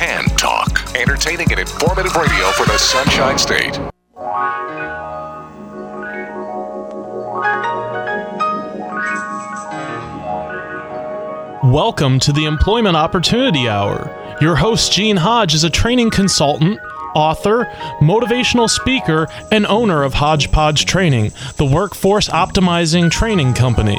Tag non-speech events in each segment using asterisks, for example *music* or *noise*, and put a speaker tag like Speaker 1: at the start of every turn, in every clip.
Speaker 1: Tan Talk, entertaining and informative radio for the Sunshine State.
Speaker 2: Welcome to the Employment Opportunity Hour. Your host, Gene Hodge, is a training consultant, author, motivational speaker, and owner of Hodgepodge Training, the workforce optimizing training company.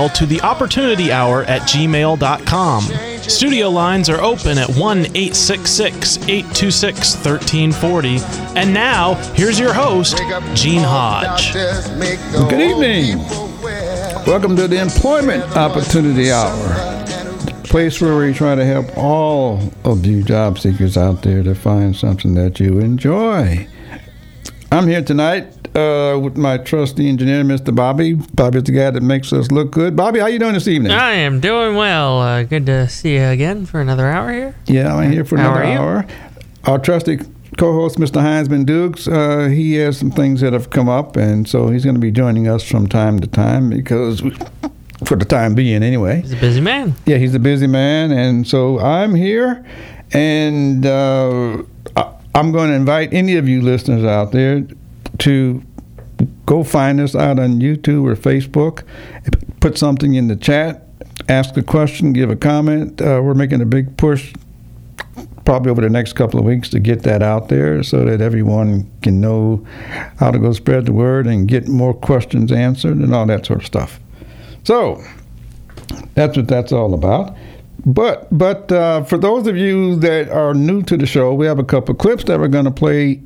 Speaker 2: to the opportunity hour at gmail.com. Studio lines are open at 1 866 826 1340. And now, here's your host, Gene Hodge.
Speaker 3: Good evening. Welcome to the Employment Opportunity Hour, place where we try to help all of you job seekers out there to find something that you enjoy. I'm here tonight uh, with my trusty engineer, Mr. Bobby. Bobby's the guy that makes us look good. Bobby, how you doing this evening?
Speaker 4: I am doing well. Uh, good to see you again for another hour here.
Speaker 3: Yeah, I'm here for
Speaker 4: How
Speaker 3: another hour. Our trusty co-host, Mr. Heinzman Dukes, uh, he has some things that have come up, and so he's going to be joining us from time to time because, we, for the time being, anyway.
Speaker 4: He's a busy man.
Speaker 3: Yeah, he's a busy man, and so I'm here, and uh, I'm going to invite any of you listeners out there to go find us out on YouTube or Facebook, put something in the chat, ask a question, give a comment. Uh, we're making a big push. Probably over the next couple of weeks to get that out there so that everyone can know how to go spread the word and get more questions answered and all that sort of stuff. So, that's what that's all about. But but uh, for those of you that are new to the show, we have a couple clips that we're going to play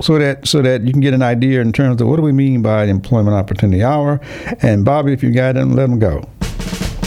Speaker 3: so that so that you can get an idea in terms of what do we mean by employment opportunity hour. And Bobby, if you got them, let them go.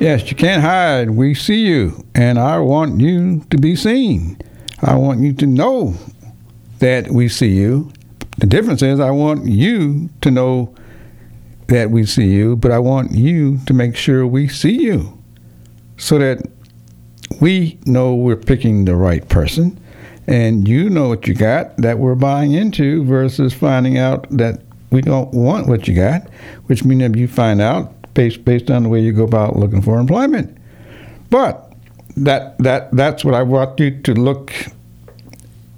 Speaker 3: Yes, you can't hide. We see you. And I want you to be seen. I want you to know that we see you. The difference is, I want you to know that we see you, but I want you to make sure we see you so that we know we're picking the right person and you know what you got that we're buying into versus finding out that we don't want what you got, which means if you find out based based on the way you go about looking for employment. But that that that's what I want you to look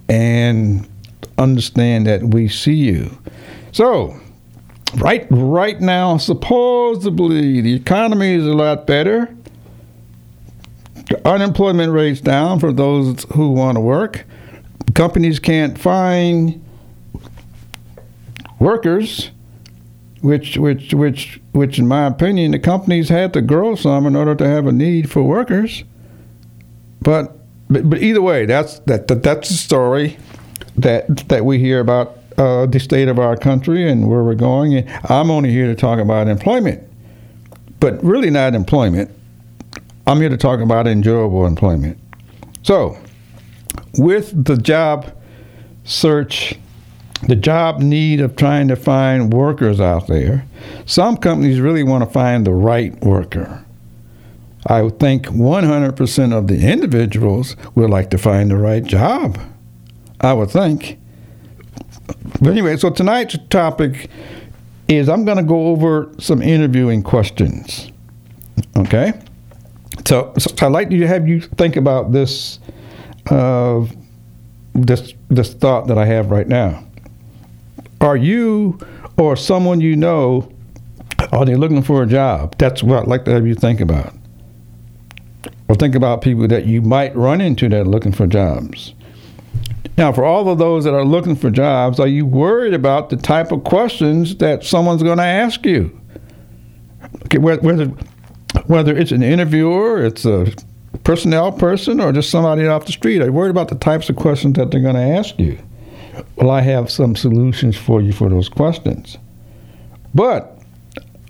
Speaker 3: and understand that we see you. So, right right now, supposedly the economy is a lot better. The unemployment rate's down for those who want to work. Companies can't find workers, which which which which in my opinion the companies had to grow some in order to have a need for workers. But but, but either way, that's that, that that's the story that that we hear about uh, the state of our country and where we're going. And I'm only here to talk about employment, but really not employment. I'm here to talk about enjoyable employment. So, with the job search, the job need of trying to find workers out there, some companies really want to find the right worker. I would think 100% of the individuals would like to find the right job. I would think. But anyway, so tonight's topic is I'm going to go over some interviewing questions. Okay? So, so I'd like to have you think about this, uh, this, this thought that I have right now. Are you or someone you know, are they looking for a job? That's what I'd like to have you think about. Or think about people that you might run into that are looking for jobs. Now, for all of those that are looking for jobs, are you worried about the type of questions that someone's going to ask you? Okay, whether, whether it's an interviewer, it's a personnel person, or just somebody off the street, are you worried about the types of questions that they're going to ask you? Well, I have some solutions for you for those questions. But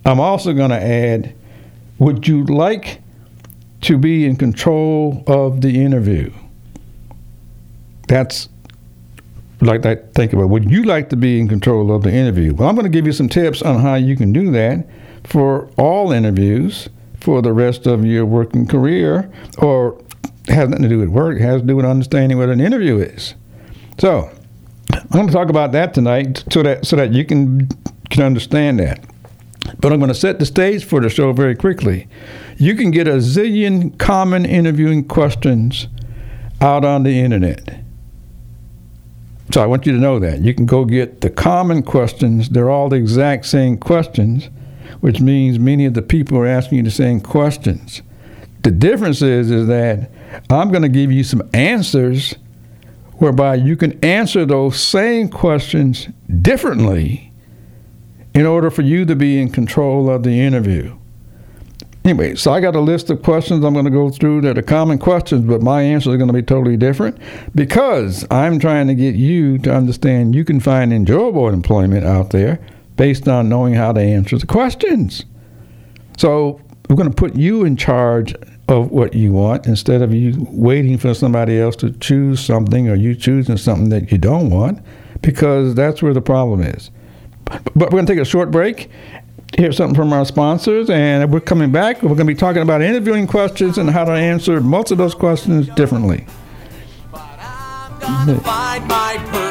Speaker 3: I'm also going to add would you like to be in control of the interview? That's like I think about. Would you like to be in control of the interview? Well, I'm going to give you some tips on how you can do that for all interviews for the rest of your working career, or has nothing to do with work. Has to do with understanding what an interview is. So, I'm going to talk about that tonight, so that so that you can can understand that. But I'm going to set the stage for the show very quickly. You can get a zillion common interviewing questions out on the internet. So I want you to know that. You can go get the common questions. They're all the exact same questions, which means many of the people are asking you the same questions. The difference is, is that I'm going to give you some answers whereby you can answer those same questions differently in order for you to be in control of the interview. Anyway, so I got a list of questions I'm going to go through that are common questions, but my answers are going to be totally different because I'm trying to get you to understand you can find enjoyable employment out there based on knowing how to answer the questions. So we're going to put you in charge of what you want instead of you waiting for somebody else to choose something or you choosing something that you don't want because that's where the problem is. But we're going to take a short break hear something from our sponsors, and we're coming back. We're going to be talking about interviewing questions and how to answer most of those questions differently.
Speaker 5: I don't but I'm gonna find my purpose.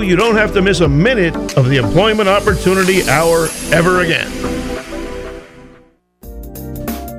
Speaker 6: you don't have to miss a minute of the Employment Opportunity Hour ever again.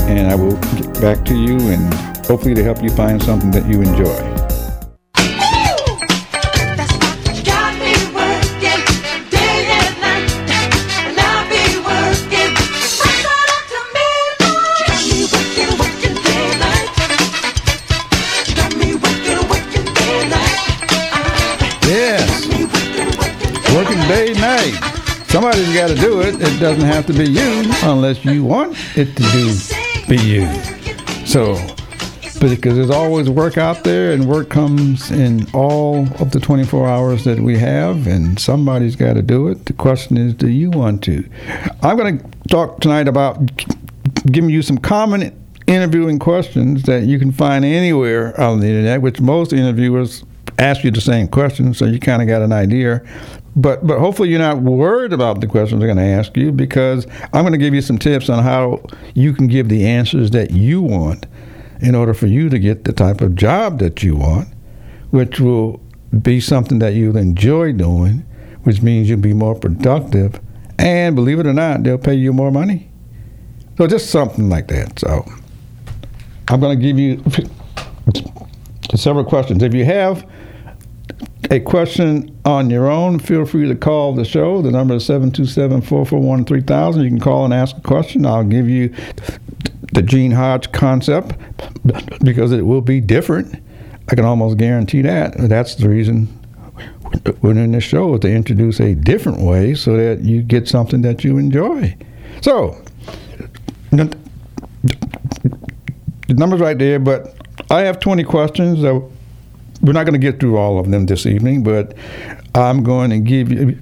Speaker 3: and I will get back to you and hopefully to help you find something that you enjoy.
Speaker 7: Got working day night, and I'll be working. What's that up to me, boy? Got me working, working day and night. Got me working, working day and night.
Speaker 3: Yes, working day and night. Somebody's got to do it. It doesn't have to be you unless you want it to do be you. So, because there's always work out there, and work comes in all of the 24 hours that we have, and somebody's got to do it. The question is, do you want to? I'm going to talk tonight about giving you some common interviewing questions that you can find anywhere on the internet, which most interviewers ask you the same questions, so you kind of got an idea. But but hopefully you're not worried about the questions they're going to ask you because I'm going to give you some tips on how you can give the answers that you want in order for you to get the type of job that you want, which will be something that you'll enjoy doing, which means you'll be more productive, and believe it or not, they'll pay you more money. So just something like that. So I'm going to give you *laughs* several questions. If you have a question on your own, feel free to call the show. The number is 727 441 3000. You can call and ask a question. I'll give you the Gene Hodge concept because it will be different. I can almost guarantee that. That's the reason we're in this show to introduce a different way so that you get something that you enjoy. So, the number's right there, but I have 20 questions. We're not going to get through all of them this evening, but I'm going to give you.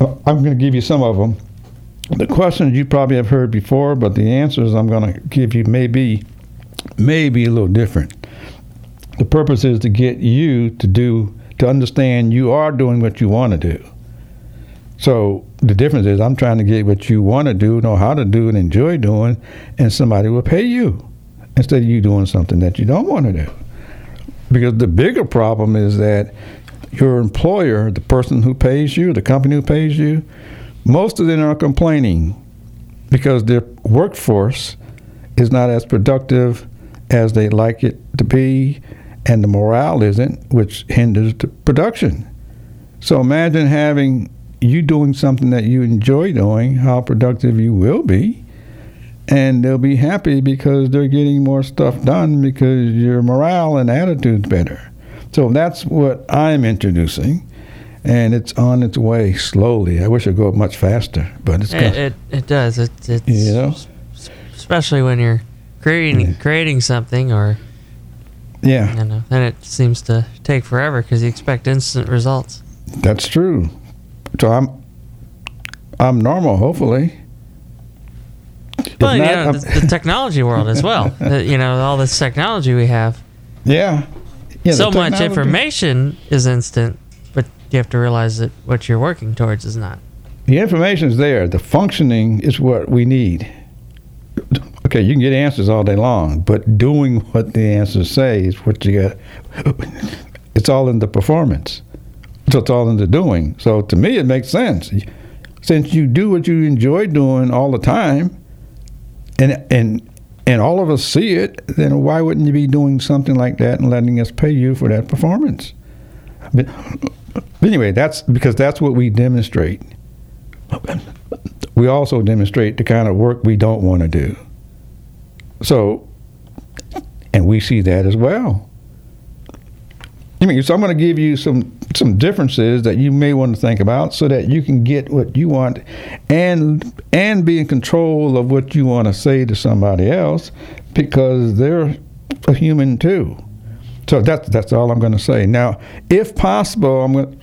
Speaker 3: I'm going to give you some of them. The questions you probably have heard before, but the answers I'm going to give you may be, may be a little different. The purpose is to get you to do to understand you are doing what you want to do. So the difference is I'm trying to get what you want to do, know how to do, and enjoy doing, and somebody will pay you instead of you doing something that you don't want to do. Because the bigger problem is that your employer, the person who pays you, the company who pays you, most of them are complaining because their workforce is not as productive as they'd like it to be, and the morale isn't, which hinders the production. So imagine having you doing something that you enjoy doing, how productive you will be, and they'll be happy because they're getting more stuff done because your morale and attitude's better. So that's what I'm introducing, and it's on its way slowly. I wish it'd go up much faster, but it's
Speaker 4: It, it, it does. It, it's
Speaker 3: You know?
Speaker 4: especially when you're creating
Speaker 3: Yeah.
Speaker 4: creating something, or
Speaker 3: yeah,
Speaker 4: you know, then it seems to take forever because you expect instant results.
Speaker 3: that's true. So I'm I'm normal, hopefully.
Speaker 4: Well, you know, the, the technology world as well. *laughs* Uh, you know, all this technology we have.
Speaker 3: yeah. yeah
Speaker 4: so much information is instant, but You have to realize that what you're working towards is not.
Speaker 3: The information is there. The functioning is what we need. Okay, you can get answers all day long, but doing what the answers say is what you got. *laughs* It's all in the performance. So it's all in the doing. So to me, it makes sense. Since you do what you enjoy doing all the time, and and and all of us see it, then why wouldn't you be doing something like that and letting us pay you for that performance? But anyway, that's because that's what we demonstrate. We also demonstrate the kind of work we don't want to do. So, and we see that as well. I mean, so I'm going to give you some some differences that you may want to think about, so that you can get what you want, and and be in control of what you want to say to somebody else, because they're a human too. So that's that's all I'm going to say. Now, if possible, I'm going.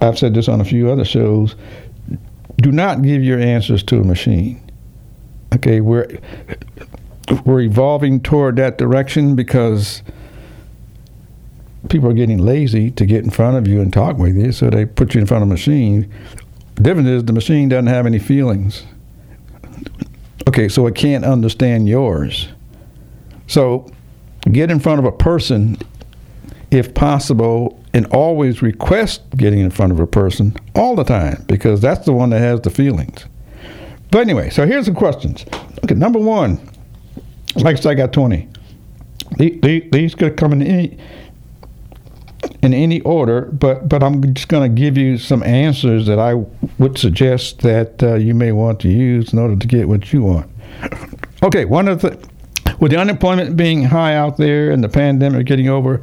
Speaker 3: I've said this on a few other shows. Do not give your answers to a machine. Okay, we're we're evolving toward that direction because people are getting lazy to get in front of you and talk with you, so they put you in front of a machine. The difference is the machine doesn't have any feelings. Okay, so it can't understand yours. So get in front of a person if possible and always request getting in front of a person all the time because that's the one that has the feelings. But anyway, so here's the questions. Okay, number one, like I said, I got 20. The- the- These could come in any in any order, but but I'm just going to give you some answers that I would suggest that uh, you may want to use in order to get what you want. *coughs* Okay, one of the with the unemployment being high out there and the pandemic getting over,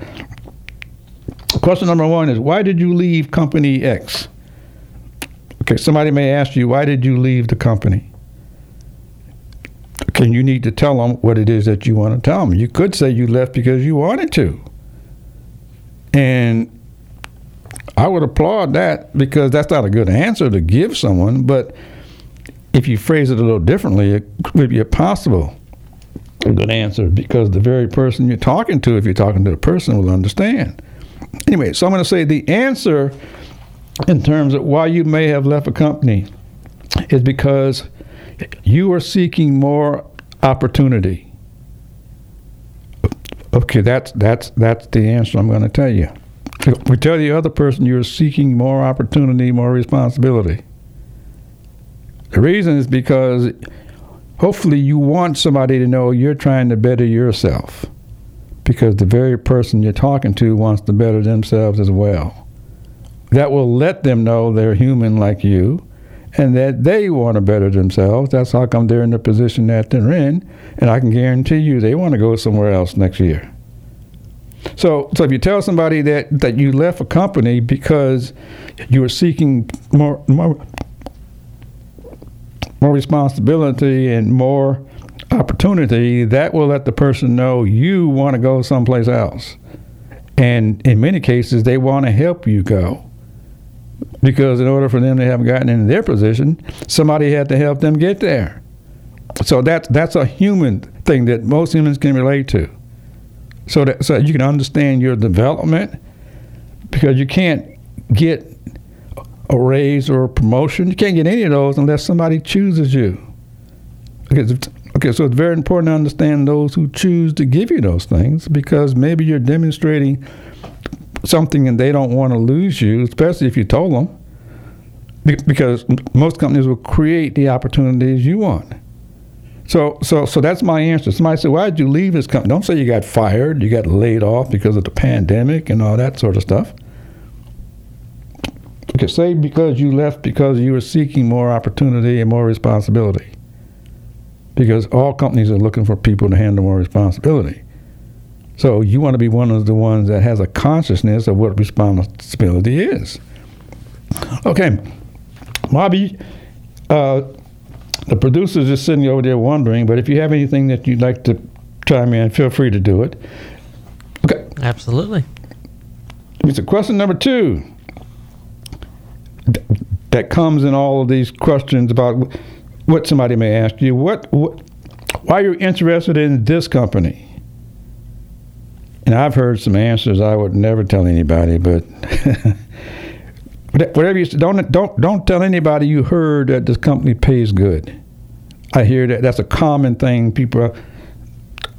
Speaker 3: question number one is why did you leave company X? Okay, somebody may ask you why did you leave the company? Okay, you need to tell them what it is that you want to tell them. You could say you left because you wanted to. And I would applaud that because that's not a good answer to give someone, but if you phrase it a little differently, it could be a possible good answer because the very person you're talking to, if you're talking to a person, will understand. Anyway, so I'm going to say the answer in terms of why you may have left a company is because you are seeking more opportunity. Okay, that's that's that's the answer I'm going to tell you. We tell the other person you're seeking more opportunity, more responsibility. The reason is because hopefully you want somebody to know you're trying to better yourself because the very person you're talking to wants to better themselves as well. That will let them know they're human like you and that they want to better themselves. That's how come they're in the position that they're in, and I can guarantee you they want to go somewhere else next year. So, so if you tell somebody that, that you left a company because you were seeking more, more more responsibility and more opportunity, that will let the person know you want to go someplace else. And in many cases, they want to help you go. Because in order for them to have gotten into their position, somebody had to help them get there. So that, that's a human thing that most humans can relate to. So that so you can understand your development because you can't get a raise or a promotion. You can't get any of those unless somebody chooses you. Okay, okay, so it's very important to understand those who choose to give you those things because maybe you're demonstrating something and they don't want to lose you, especially if you told them. Because most companies will create the opportunities you want. So, so, so that's my answer. Somebody said, "Why did you leave this company?" Don't say you got fired, you got laid off because of the pandemic and all that sort of stuff. Okay, say because you left because you were seeking more opportunity and more responsibility. Because all companies are looking for people to handle more responsibility. So you want to be one of the ones that has a consciousness of what responsibility is. Okay, Bobby, uh, the producer's just sitting over there wondering, but if you have anything that you'd like to chime in, feel free to do it. Okay,
Speaker 4: Absolutely.
Speaker 3: so question number two that comes in all of these questions about what somebody may ask you. What, what why are you're interested in this company? And I've heard some answers I would never tell anybody, but *laughs* Whatever you don't don't don't tell anybody you heard that this company pays good. I hear that that's a common thing. People,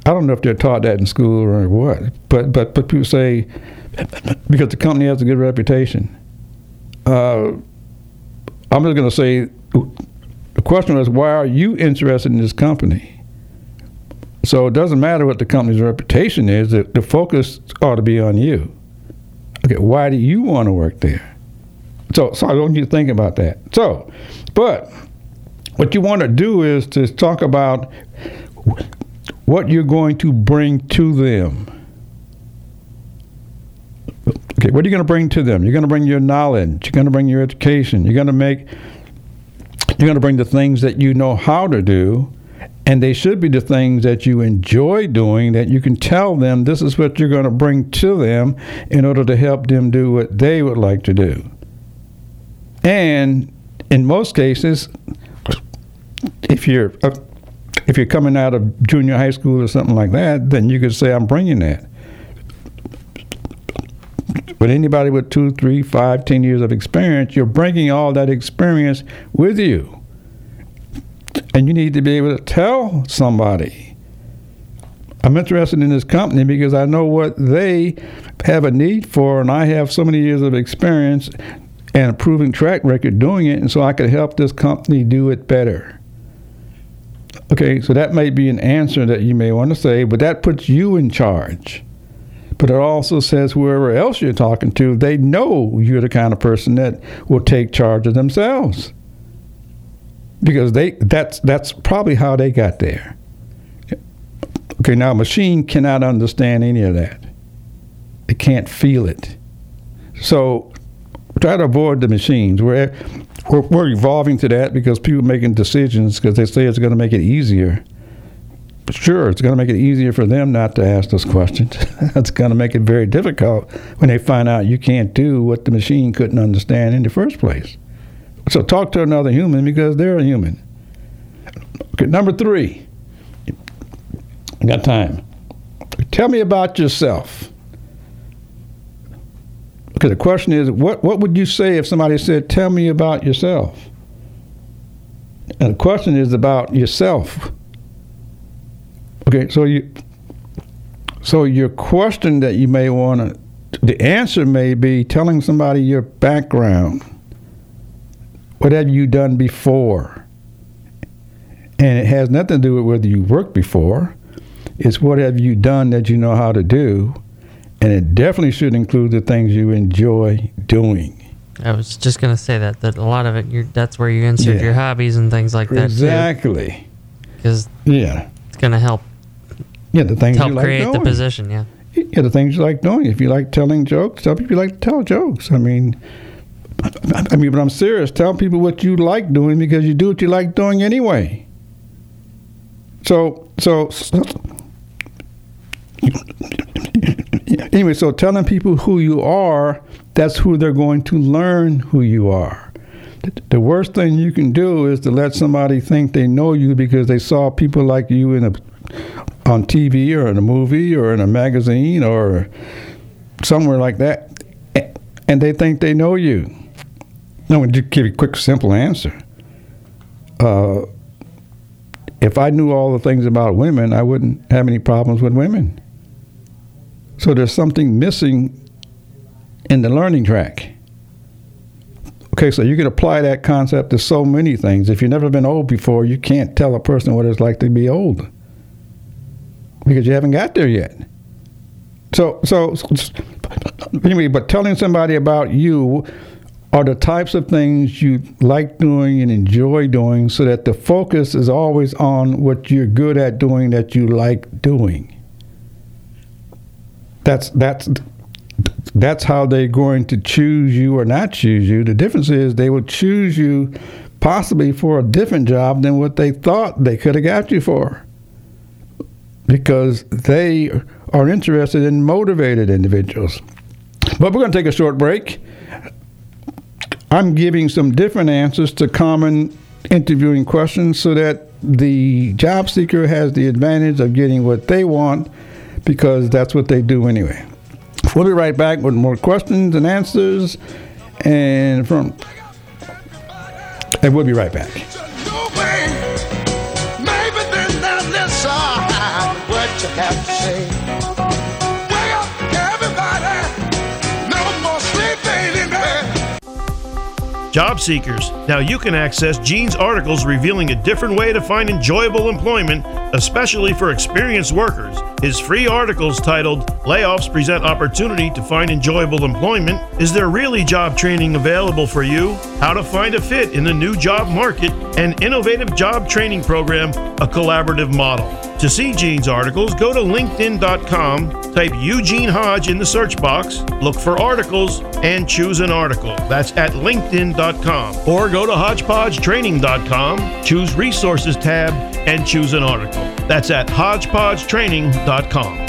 Speaker 3: I don't know if they're taught that in school or what, but but but people say because the company has a good reputation. Uh, I'm just going to say the question was, why are you interested in this company? So it doesn't matter what the company's reputation is. The, the focus ought to be on you. Okay, why do you want to work there? So, so I want you to think about that. So, but what you want to do is to talk about what you're going to bring to them. Okay, what are you going to bring to them? You're going to bring your knowledge. You're going to bring your education. You're going to make. You're going to bring the things that you know how to do, and they should be the things that you enjoy doing. That you can tell them this is what you're going to bring to them in order to help them do what they would like to do. And in most cases, if you're if you're coming out of junior high school or something like that, then you could say, "I'm bringing that." But anybody with two, three, five, ten years of experience, you're bringing all that experience with you, and you need to be able to tell somebody. I'm interested in this company because I know what they have a need for, and I have so many years of experience and a proven track record doing it, and so I could help this company do it better. Okay, so that may be an answer that you may want to say, but that puts you in charge. But it also says whoever else you're talking to, they know you're the kind of person that will take charge of themselves. Because they that's that's probably how they got there. Okay, now a machine cannot understand any of that. It can't feel it. So try to avoid the machines. We're, we're, we're evolving to that because people making decisions because they say it's going to make it easier. Sure, it's going to make it easier for them not to ask those questions. *laughs* That's going to make it very difficult when they find out you can't do what the machine couldn't understand in the first place. So talk to another human because they're a human. Okay, number three. I got time. Tell me about yourself. Okay, the question is, what, what would you say if somebody said, Tell me about yourself? And the question is about yourself. Okay, so you so your question that you may want to the answer may be telling somebody your background. What have you done before? And it has nothing to do with whether you worked before. It's what have you done that you know how to do and it definitely should include the things you enjoy doing.
Speaker 4: I was just gonna say that that a lot of it, you're, that's where you insert
Speaker 3: Yeah.
Speaker 4: your hobbies and things like that
Speaker 3: Exactly.
Speaker 4: because
Speaker 3: Yeah.
Speaker 4: it's gonna help
Speaker 3: Yeah, the things
Speaker 4: help
Speaker 3: you like
Speaker 4: create the position. Yeah.
Speaker 3: Yeah, the things you like doing. If you like telling jokes, tell people you like to tell jokes. I mean, I mean, but I'm serious. Tell people what you like doing because you do what you like doing anyway. So, so, so anyway, so telling people who you are, that's who they're going to learn who you are. The worst thing you can do is to let somebody think they know you because they saw people like you in a on TV or in a movie or in a magazine or somewhere like that, and they think they know you. No, to give you a quick, simple answer. Uh, if I knew all the things about women, I wouldn't have any problems with women. So there's something missing in the learning track. Okay, so you can apply that concept to so many things. If you've never been old before, you can't tell a person what it's like to be old because you haven't got there yet. So, so anyway, but telling somebody about you are the types of things you like doing and enjoy doing so that the focus is always on what you're good at doing that you like doing. That's that's that's how they're going to choose you or not choose you. The difference is they will choose you possibly for a different job than what they thought they could have got you for. Because they are interested in motivated individuals. But we're going to take a short break. I'm giving some different answers to common interviewing questions so that the job seeker has the advantage of getting what they want because that's what they do anyway. We'll be right back with more questions and answers and from. And we'll be right back.
Speaker 8: Maybe then this side. What you have to say.
Speaker 6: Job seekers, now you can access Gene's articles revealing a different way to find enjoyable employment, especially for experienced workers. His free articles titled Layoffs Present Opportunity to Find Enjoyable Employment Is There Really Job Training Available for You? How to Find a Fit in the New Job Market, an innovative job training program, a collaborative model. To see Gene's articles, go to LinkedIn.com, type Eugene Hodge in the search box, look for articles, and choose an article. That's at LinkedIn.com. Or go to HodgepodgeTraining.com, choose Resources tab, and choose an article. That's at HodgepodgeTraining.com.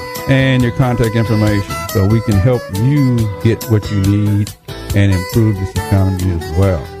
Speaker 3: and your contact information so we can help you get what you need and improve this economy as well.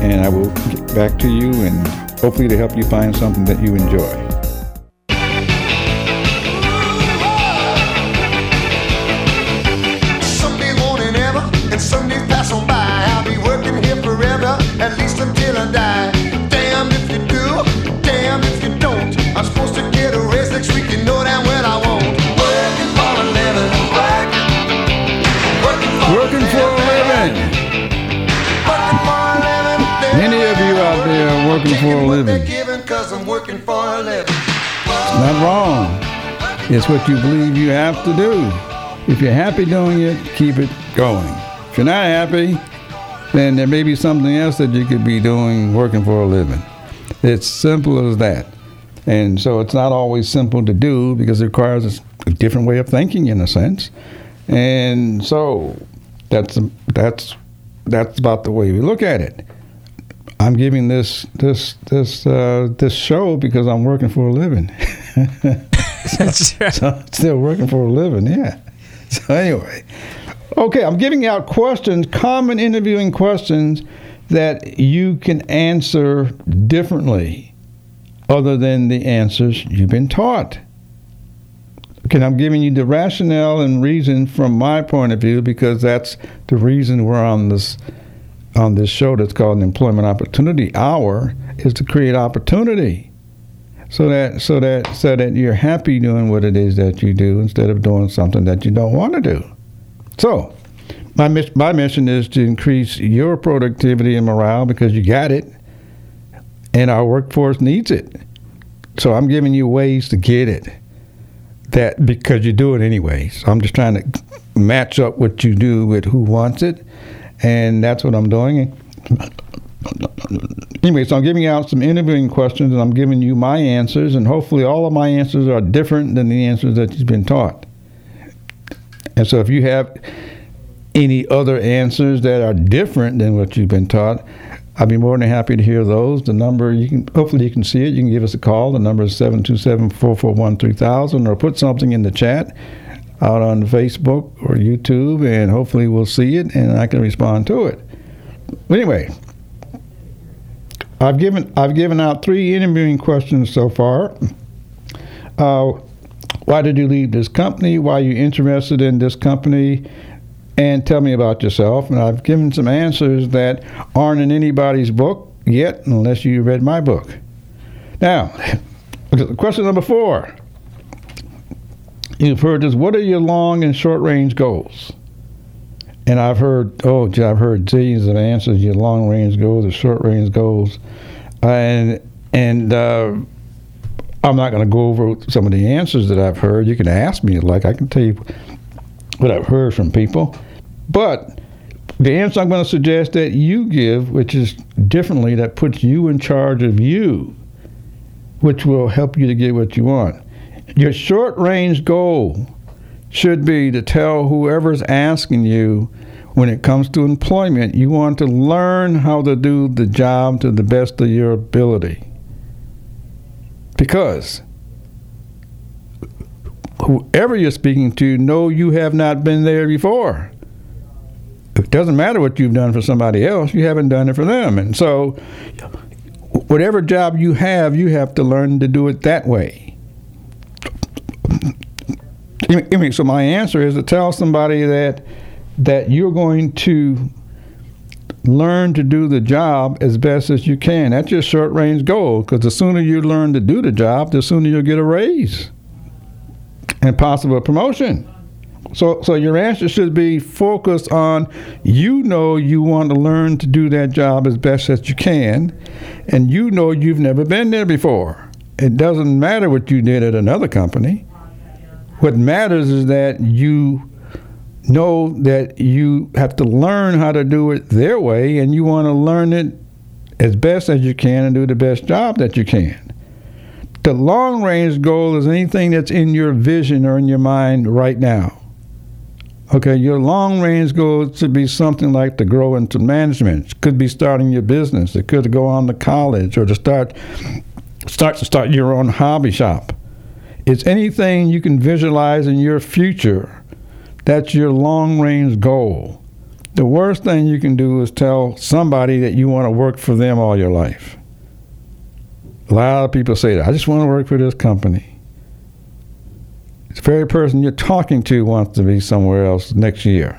Speaker 3: and I will get back to you and hopefully to help you find something that you enjoy. It's what you believe you have to do. If you're happy doing it, keep it going. If you're not happy, then there may be something else that you could be doing working for a living. It's simple as that. And so it's not always simple to do because it requires a different way of thinking in a sense. And so that's that's that's about the way we look at it. I'm giving this this this uh, this show because I'm working for a living. *laughs* *laughs*
Speaker 4: That's right.
Speaker 3: So still working for a living, yeah. So anyway, okay, I'm giving out questions, common interviewing questions that you can answer differently, other than the answers you've been taught. Okay, I'm giving you the rationale and reason from my point of view because that's the reason we're on this on this show that's called an Employment Opportunity Hour is to create opportunity so that so that so that you're happy doing what it is that you do instead of doing something that you don't want to do. So, my my mission is to increase your productivity and morale because you got it, and our workforce needs it. So I'm giving you ways to get it. That because you do it anyway. So I'm just trying to match up what you do with who wants it, and that's what I'm doing. Anyway, so I'm giving out some interviewing questions and I'm giving you my answers, and hopefully all of my answers are different than the answers that you've been taught. And so if you have any other answers that are different than what you've been taught, I'd be more than happy to hear those. The number you can hopefully you can see it. You can give us a call. The number is 727-441-3000 or put something in the chat. out on Facebook or YouTube, and hopefully we'll see it and I can respond to it. Anyway, I've given I've given out three interviewing questions so far. Uh, why did you leave this company? Why are you interested in this company? And tell me about yourself. And I've given some answers that aren't in anybody's book yet, unless you read my book. Now, *laughs* question number four. You've heard this. What are your long and short range goals? And I've heard, oh, I've heard zillions of answers. Your long range goals, your short range goals, and and uh, I'm not going to go over some of the answers that I've heard. You can ask me, like I can tell you what I've heard from people. But the answer I'm going to suggest that you give, which is differently, that puts you in charge of you, which will help you to get what you want. Your short range goal should be to tell whoever's asking you when it comes to employment, you want to learn how to do the job to the best of your ability. Because whoever you're speaking to know you have not been there before. It doesn't matter what you've done for somebody else, you haven't done it for them. And so whatever job you have, you have to learn to do it that way. I mean, so my answer is to tell somebody that that you're going to learn to do the job as best as you can. That's your short range goal because the sooner you learn to do the job, the sooner you'll get a raise and possible promotion. So, so your answer should be focused on you know you want to learn to do that job as best as you can, and you know you've never been there before. It doesn't matter what you did at another company. What matters is that you know that you have to learn how to do it their way, and you want to learn it as best as you can and do the best job that you can. The long range goal is anything that's in your vision or in your mind right now. Okay, your long range goal should be something like to grow into management. It could be starting your business. It could go on to college or to start start to start your own hobby shop. It's anything you can visualize in your future. That's your long range goal. The worst thing you can do is tell somebody that you want to work for them all your life. A lot of people say that. I just want to work for this company. The very person you're talking to wants to be somewhere else next year.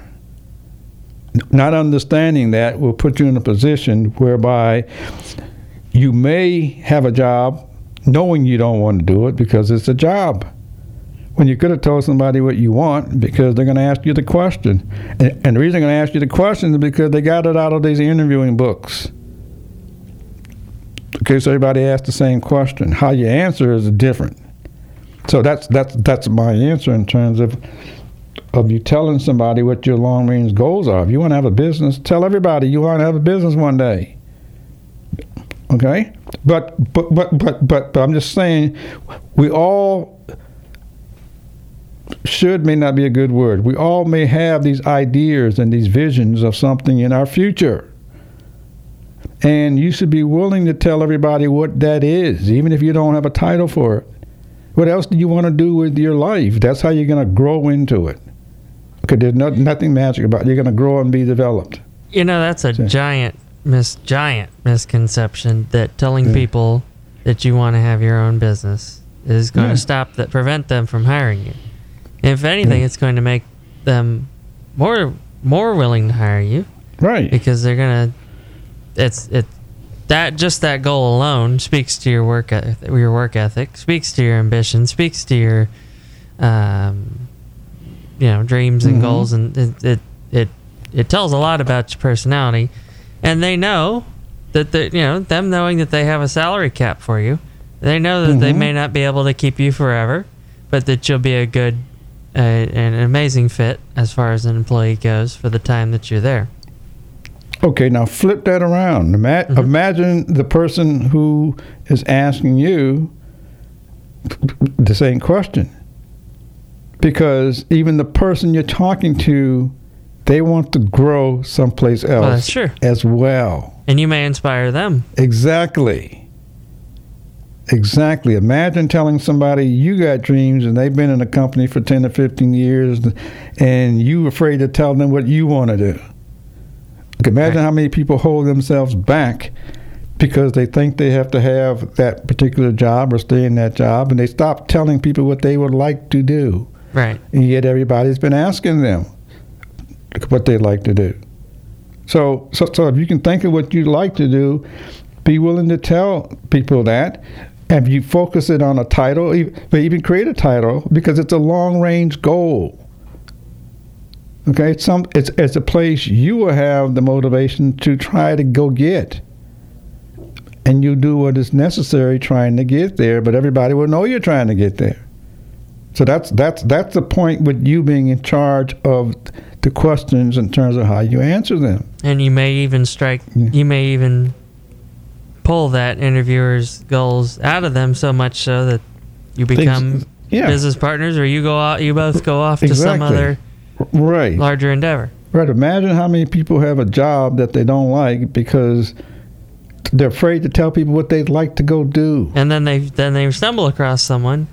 Speaker 3: Not understanding that will put you in a position whereby you may have a job knowing you don't want to do it because it's a job. When you could have told somebody what you want because they're going to ask you the question. And, and the reason they're going to ask you the question is because they got it out of these interviewing books. Okay, so everybody asks the same question. How you answer is different. So that's that's that's my answer in terms of of you telling somebody what your long range goals are. If you want to have a business, tell everybody you want to have a business one day. Okay? But but but but but, but I'm just saying we all should may not be a good word. We all may have these ideas and these visions of something in our future. And you should be willing to tell everybody what that is, even if you don't have a title for it. What else do you want to do with your life? That's how you're going to grow into it. Okay, there's no, nothing magic about it. You're going to grow and be developed.
Speaker 4: You know, that's a giant mis giant misconception that telling people that you want to have your own business is going
Speaker 3: Yeah.
Speaker 4: to stop that prevent them from hiring you. If anything,
Speaker 3: Yeah.
Speaker 4: it's going to make them more more willing to hire you
Speaker 3: Right.
Speaker 4: because they're gonna. It's it that just that goal alone speaks to your work your work ethic, speaks to your ambition, speaks to your, um, you know, dreams and
Speaker 3: Mhm.
Speaker 4: goals, and it, it it it tells a lot about your personality, and they know that the you know them knowing that they have a salary cap for you, they know that they
Speaker 3: Mhm.
Speaker 4: may not be able to keep you forever, but that you'll be a good, uh, an amazing fit as far as an employee goes for the time that you're there.
Speaker 3: Okay, now flip that around. Ima-
Speaker 4: Mhm.
Speaker 3: Imagine the person who is asking you the same question. Because even the person you're talking to, they want to grow someplace else
Speaker 4: that's true.
Speaker 3: as well.
Speaker 4: and you may inspire them.
Speaker 3: Exactly. Exactly. Imagine telling somebody you got dreams and they've been in a company for 10 to 15 years and you afraid to tell them what you want to do. Like, Imagine
Speaker 4: Right.
Speaker 3: how many people hold themselves back because they think they have to have that particular job or stay in that job and they stop telling people what they would like to do.
Speaker 4: Right.
Speaker 3: And yet everybody's been asking them what they'd like to do. So, so, so if you can think of what you'd like to do, be willing to tell people that. And you focus it on a title, but even create a title because it's a long range goal. Okay, it's some it's it's a place you will have the motivation to try to go get. And you do what is necessary trying to get there, but everybody will know you're trying to get there. So that's that's that's the point with you being in charge of the questions in terms of how you answer them.
Speaker 4: And you may even strike,
Speaker 3: Yeah.
Speaker 4: you may even pull that interviewer's goals out of them so much so that you become
Speaker 3: yeah.
Speaker 4: business partners or you go out, you both go off to some other
Speaker 3: Right.
Speaker 4: larger endeavor.
Speaker 3: Right. Imagine how many people have a job that they don't like because they're afraid to tell people what they'd like to go do.
Speaker 4: And then they then they stumble across someone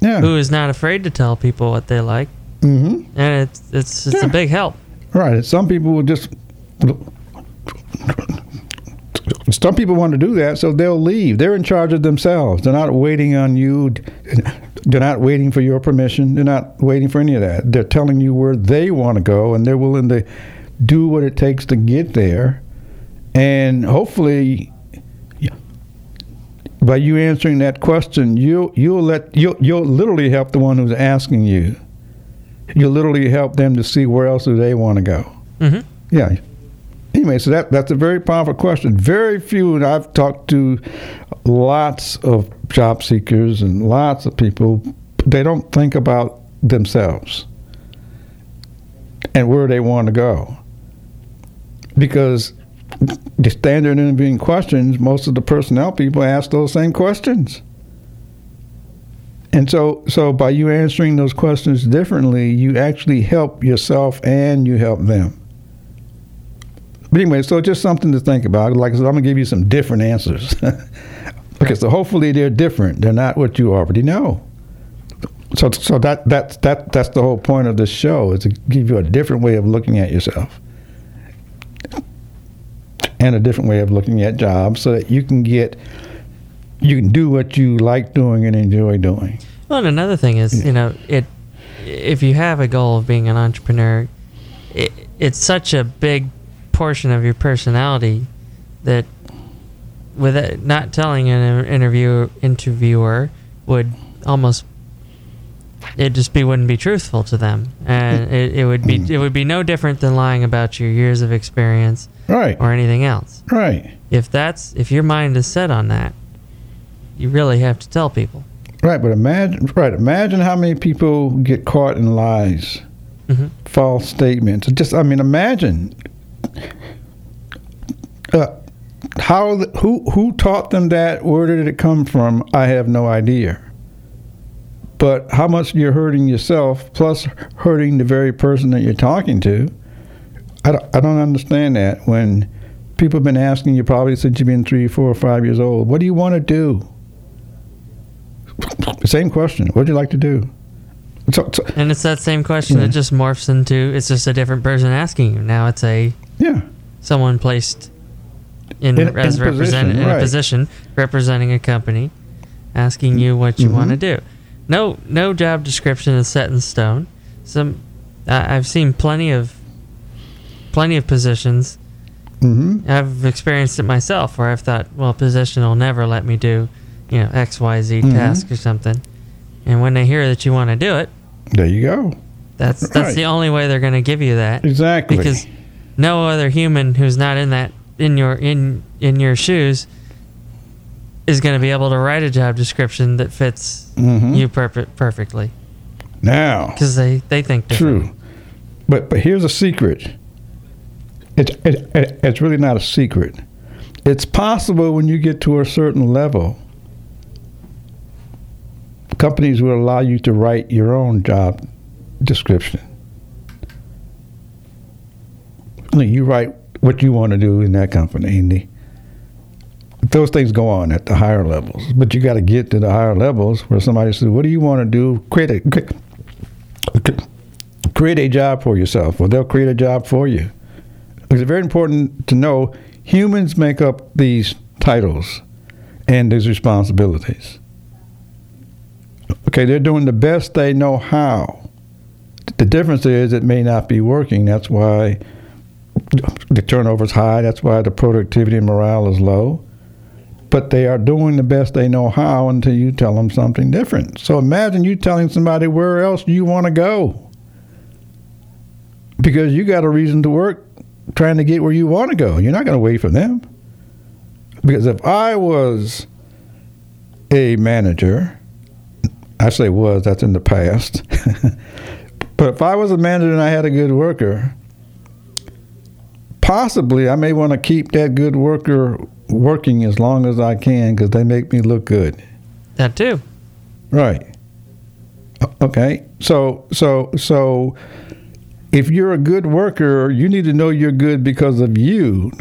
Speaker 3: Yeah.
Speaker 4: who is not afraid to tell people what they like,
Speaker 3: hmm
Speaker 4: and it's it's it's
Speaker 3: Yeah.
Speaker 4: a big help.
Speaker 3: Right. Some people will just. Some people want to do that, so they'll leave. They're in charge of themselves. They're not waiting on you. They're not waiting for your permission. They're not waiting for any of that. They're telling you where they want to go, and they're willing to do what it takes to get there. And hopefully, by you answering that question, you you'll let you'll you'll literally help the one who's asking you. You'll literally help them to see where else do they want to go.
Speaker 4: hmm
Speaker 3: Yeah. Anyway, so that that's a very powerful question. Very few, and I've talked to lots of job seekers and lots of people. They don't think about themselves and where they want to go because the standard interviewing questions, most of the personnel people ask those same questions. And so, so by you answering those questions differently, you actually help yourself and you help them. But anyway, so just something to think about. Like I said, I'm gonna give you some different answers. *laughs* okay, so hopefully they're different. They're not what you already know. So, so that that's that that's the whole point of this show is to give you a different way of looking at yourself and a different way of looking at jobs, so that you can get you can do what you like doing and enjoy doing.
Speaker 4: Well, and another thing is, you know, it if you have a goal of being an entrepreneur, it, it's such a big portion of your personality that with it, not telling an interview interviewer would almost it just be wouldn't be truthful to them, and it, it would be mm. it would be no different than lying about your years of experience
Speaker 3: Right.
Speaker 4: or anything else.
Speaker 3: Right.
Speaker 4: If that's if your mind is set on that, you really have to tell people.
Speaker 3: Right, but imagine right, imagine how many people get caught in lies,
Speaker 4: Mhm.
Speaker 3: false statements. Just I mean, imagine uh, how who who taught them that? Where did it come from? I have no idea. But how much you're hurting yourself, plus hurting the very person that you're talking to. I don't, I don't understand that when people have been asking you probably since you've been three, four, or five years old, what do you want to do? Same question. What do you like to do? So, so,
Speaker 4: And it's that same question.
Speaker 3: Yeah.
Speaker 4: It just morphs into it's just a different person asking you. Now it's a
Speaker 3: yeah,
Speaker 4: someone placed in,
Speaker 3: In-
Speaker 4: as
Speaker 3: a
Speaker 4: represent
Speaker 3: position,
Speaker 4: in a position representing a company, asking you what you
Speaker 3: Mhm.
Speaker 4: want to do. No, no job description is set in stone. Some I I've seen plenty of plenty of positions.
Speaker 3: hmm
Speaker 4: I've experienced it myself where I've thought, well, position will never let me do, you know, X Y Z
Speaker 3: Mhm.
Speaker 4: task or something. And when they hear that you want to do it,
Speaker 3: there you go.
Speaker 4: that's that's
Speaker 3: Right.
Speaker 4: the only way they're going to give you that.
Speaker 3: Exactly.
Speaker 4: because no other human who's not in that in your in in your shoes is going to be able to write a job description that fits
Speaker 3: Mhm.
Speaker 4: you perfe- perfectly
Speaker 3: now,
Speaker 4: because they they think
Speaker 3: true. But but here's a secret. It's it, it, it's really not a secret. It's possible when you get to a certain level, companies will allow you to write your own job description. You write what you want to do in that company, and the, those things go on at the higher levels, but you got to get to the higher levels where somebody says, "What do you want to do?" Create a create- a job for yourself. Well, they'll create a job for you. It's very important to know humans make up these titles and these responsibilities. Okay, they're doing the best they know how. The difference is it may not be working. That's why the turnover is high. That's why the productivity and morale is low. But they are doing the best they know how until you tell them something different. So imagine you telling somebody where else you want to go. Because you got a reason to work trying to get where you want to go. You're not going to wait for them. Because if I was a manager, I say was, that's in the past. *laughs* but if I was a manager and I had a good worker, possibly I may want to keep that good worker working as long as I can because they make me look good.
Speaker 4: That too.
Speaker 3: Right. Okay. So so so if you're a good worker, you need to know you're good because of you,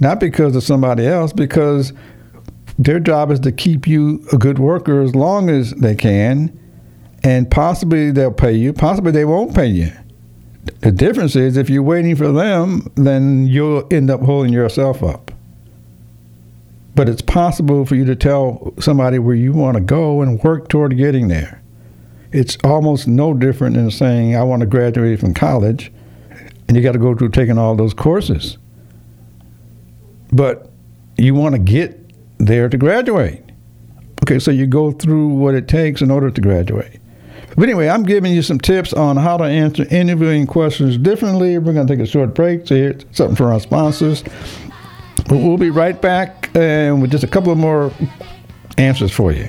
Speaker 3: not because of somebody else because their job is to keep you a good worker as long as they can and possibly they'll pay you, possibly they won't pay you. The difference is if you're waiting for them, then you'll end up holding yourself up. But it's possible for you to tell somebody where you want to go and work toward getting there. It's almost no different than saying, I want to graduate from college, and you got to go through taking all those courses. But you want to get there to graduate. Okay, so you go through what it takes in order to graduate. But anyway, I'm giving you some tips on how to answer interviewing questions differently. We're going to take a short break to hear something from our sponsors. But we'll be right back uh, with just a couple of more answers for you.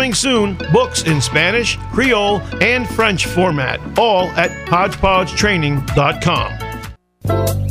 Speaker 6: Coming soon, books in Spanish, Creole, and French format, all at HodgepodgeTraining.com.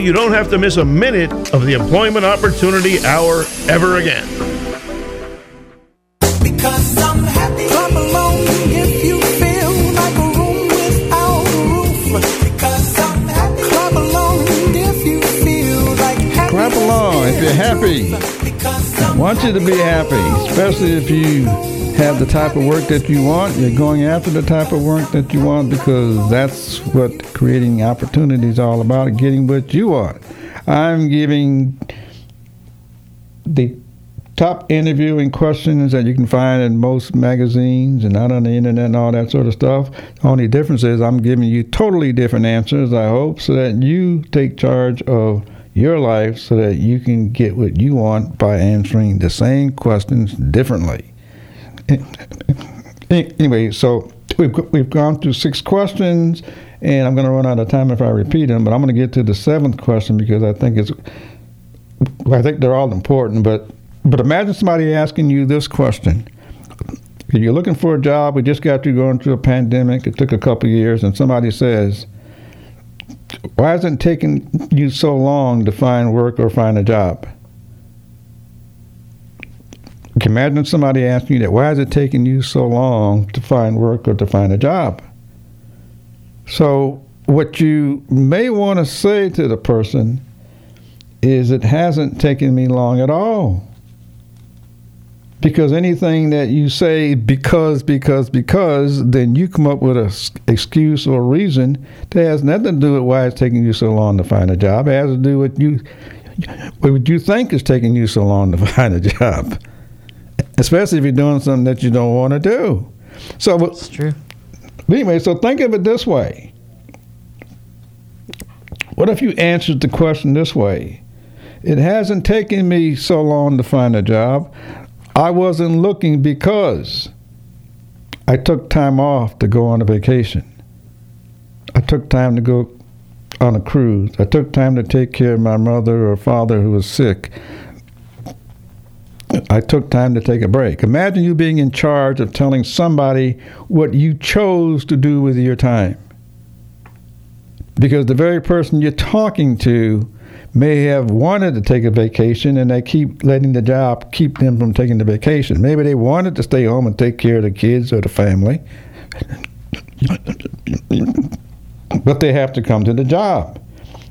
Speaker 6: you don't have to miss a minute of the Employment Opportunity Hour ever again.
Speaker 7: Because I'm happy. Clap along if you feel like a room without a roof. Because I'm happy. Clap along if you feel like happy.
Speaker 3: Clap along if you're happy. Want you to be happy, especially if you have the type of work that you want. You're going after the type of work that you want because that's what creating opportunity is all about, getting what you want. I'm giving the top interviewing questions that you can find in most magazines and out on the internet and all that sort of stuff. The only difference is I'm giving you totally different answers, I hope, so that you take charge of your life so that you can get what you want by answering the same questions differently. *laughs* Anyway, so we've, we've gone through six questions, and I'm going to run out of time if I repeat them, but I'm going to get to the seventh question because I think it's I think they're all important, but but imagine somebody asking you this question. If you're looking for a job, we just got through going through a pandemic, it took a couple years, and somebody says, Why is it taking you so long to find work or find a job? Can imagine somebody asking you that, why is it taking you so long to find work or to find a job? So what you may want to say to the person is it hasn't taken me long at all. Because anything that you say because, because, because, then you come up with an excuse or reason that has nothing to do with why it's taking you so long to find a job. It has to do with you, what you think is taking you so long to *laughs* find a job, especially if you're doing something that you don't want to do. So,
Speaker 4: It's true.
Speaker 3: anyway, so think of it this way. What if you answered the question this way? It hasn't taken me so long to find a job. I wasn't looking because I took time off to go on a vacation. I took time to go on a cruise. I took time to take care of my mother or father who was sick. I took time to take a break. Imagine you being in charge of telling somebody what you chose to do with your time. Because the very person you're talking to may have wanted to take a vacation and they keep letting the job keep them from taking the vacation. Maybe they wanted to stay home and take care of the kids or the family, but they have to come to the job.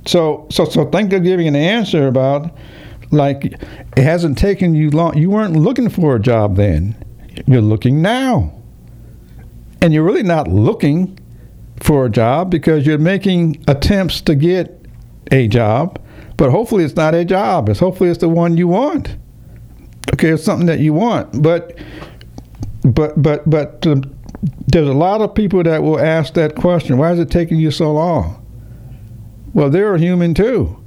Speaker 3: So, so, so think of giving an answer about like it hasn't taken you long. You weren't looking for a job then. You're looking now. And you're really not looking for a job because you're making attempts to get a job, but hopefully it's not a job. It's hopefully it's the one you want. Okay, it's something that you want, but but but but um, there's a lot of people that will ask that question. Why is it taking you so long? Well, they're human too.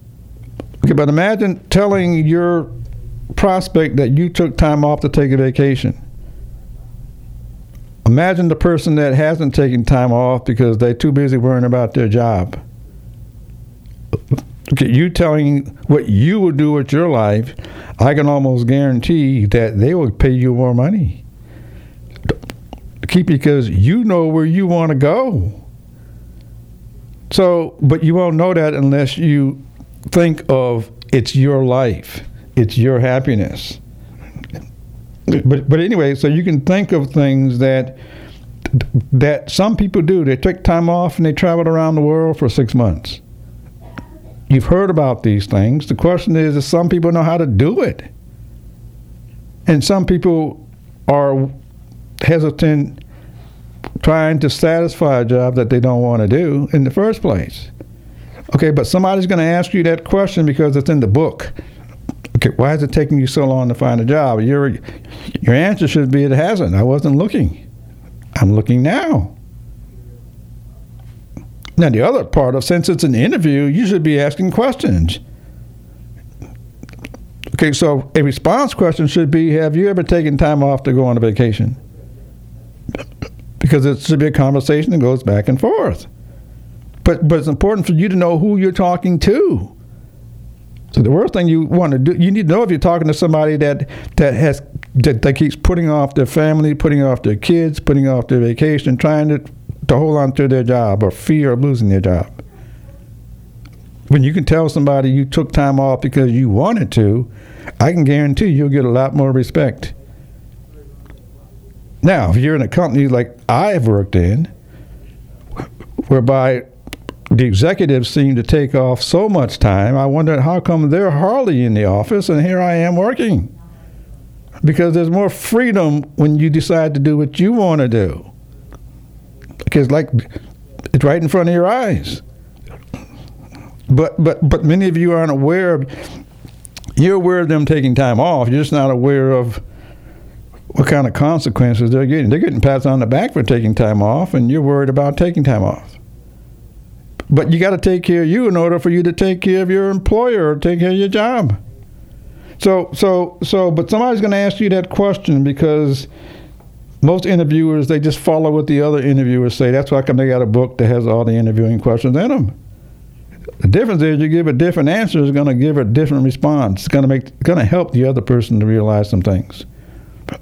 Speaker 3: Okay, but imagine telling your prospect that you took time off to take a vacation. Imagine the person that hasn't taken time off because they're too busy worrying about their job. Okay, you telling what you would do with your life, I can almost guarantee that they will pay you more money. Keep because you know where you want to go. So, but you won't know that unless you think of it's your life, it's your happiness. But but anyway, so you can think of things that that some people do. They take time off and they travel around the world for six months. You've heard about these things. The question is, if some people know how to do it, and some people are hesitant trying to satisfy a job that they don't want to do in the first place. Okay, but somebody's going to ask you that question because it's in the book. Okay, why is it taking you so long to find a job? Your your answer should be it hasn't. I wasn't looking. I'm looking now. Now, the other part of since it's an interview, you should be asking questions. Okay, so a response question should be Have you ever taken time off to go on a vacation? Because it should be a conversation that goes back and forth. But, but it's important for you to know who you're talking to. So the worst thing you want to do, you need to know if you're talking to somebody that that has that, that keeps putting off their family, putting off their kids, putting off their vacation, trying to to hold on to their job or fear of losing their job. When you can tell somebody you took time off because you wanted to, I can guarantee you'll get a lot more respect. Now, if you're in a company like I've worked in, whereby the executives seem to take off so much time, I wondered how come they're hardly in the office and here I am working. Because there's more freedom when you decide to do what you want to do. Because like it's right in front of your eyes. But but but many of you aren't aware of you're aware of them taking time off. You're just not aware of what kind of consequences they're getting. They're getting pats on the back for taking time off, and you're worried about taking time off. But you got to take care of you in order for you to take care of your employer or take care of your job. So, so, so, but somebody's going to ask you that question because most interviewers they just follow what the other interviewers say. That's why come they got a book that has all the interviewing questions in them. The difference is you give a different answer is going to give a different response. It's going to make going to help the other person to realize some things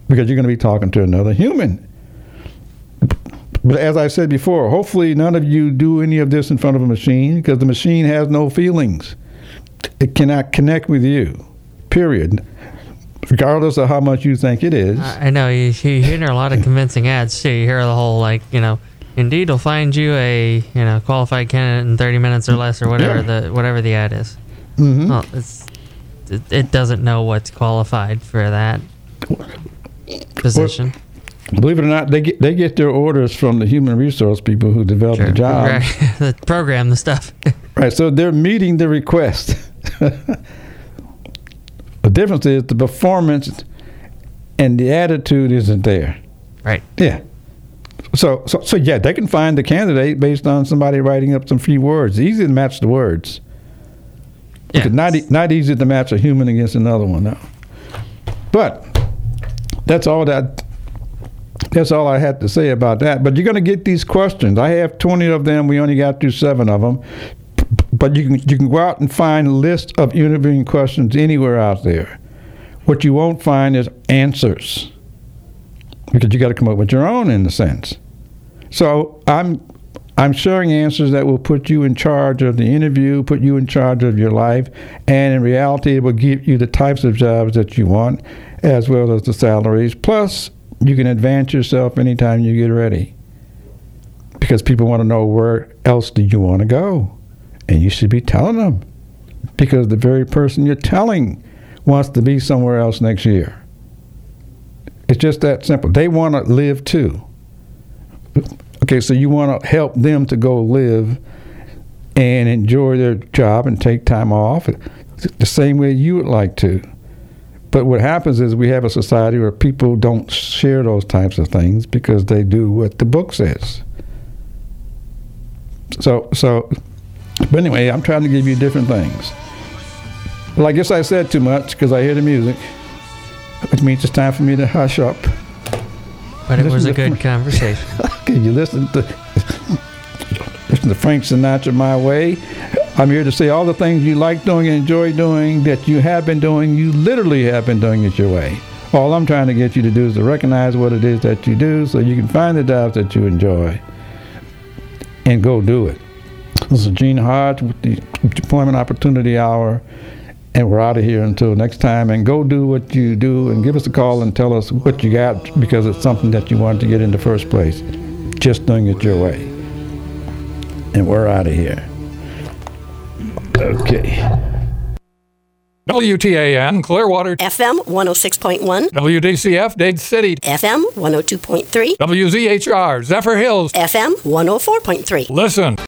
Speaker 3: because you're going to be talking to another human. But as I said before, hopefully none of you do any of this in front of a machine because the machine has no feelings. It cannot connect with you. Period. Regardless of how much you think it is.
Speaker 4: I know you, you hear a lot of convincing ads too. You hear the whole like you know, Indeed will find you a you know qualified candidate in 30 minutes or less or whatever
Speaker 3: Yeah.
Speaker 4: the whatever the ad is.
Speaker 3: Mhm.
Speaker 4: Well, it's it, it doesn't know what's qualified for that position.
Speaker 3: Believe it or not, they get they get their orders from the human resource people who develop the job.
Speaker 4: Right. *laughs* the program the stuff. *laughs*
Speaker 3: Right, so they're meeting the request. *laughs* the difference is the performance and the attitude isn't there.
Speaker 4: right.
Speaker 3: Yeah. So, so, so yeah, they can find the candidate based on somebody writing up some few words. Easy to match the words.
Speaker 4: Yeah.
Speaker 3: It's not e- not easy to match a human against another one, though. But that's all that. That's all I had to say about that. But you're going to get these questions. I have 20 of them. We only got through seven of them. But you can you can go out and find a list of interviewing questions anywhere out there. What you won't find is answers because you got to come up with your own in a sense. So I'm I'm sharing answers that will put you in charge of the interview, put you in charge of your life, and in reality, it will give you the types of jobs that you want, as well as the salaries. Plus, you can advance yourself anytime you get ready, because people want to know where else do you want to go, and you should be telling them, because the very person you're telling wants to be somewhere else next year. It's just that simple. They want to live too. Okay, so you want to help them to go live and enjoy their job and take time off the same way you would like to. But what happens is we have a society where people don't share those types of things because they do what the book says. So, so, but anyway, I'm trying to give you different things. Well, I guess I said too much because I hear the music, which means it's time for me to hush up.
Speaker 4: But it was a good *laughs* conversation.
Speaker 3: Okay, you listen to listen to Frank Sinatra my way. I'm here to say all the things you like doing and enjoy doing that you have been doing, you literally have been doing it your way. All I'm trying to get you to do is to recognize what it is that you do so you can find the jobs that you enjoy and go do it. This is Gene Hodge with the Employment Opportunity Hour, and we're out of here until next time. And go do what you do and give us a call and tell us what you got because it's something that you wanted to get in the first place. Just doing it your way. And we're out of here. Okay.
Speaker 9: WTAN Clearwater,
Speaker 10: FM 106.1,
Speaker 9: WDCF Dade City,
Speaker 10: FM 102.3,
Speaker 9: WZHR Zephyrhills.
Speaker 10: FM 104.3.
Speaker 9: Listen.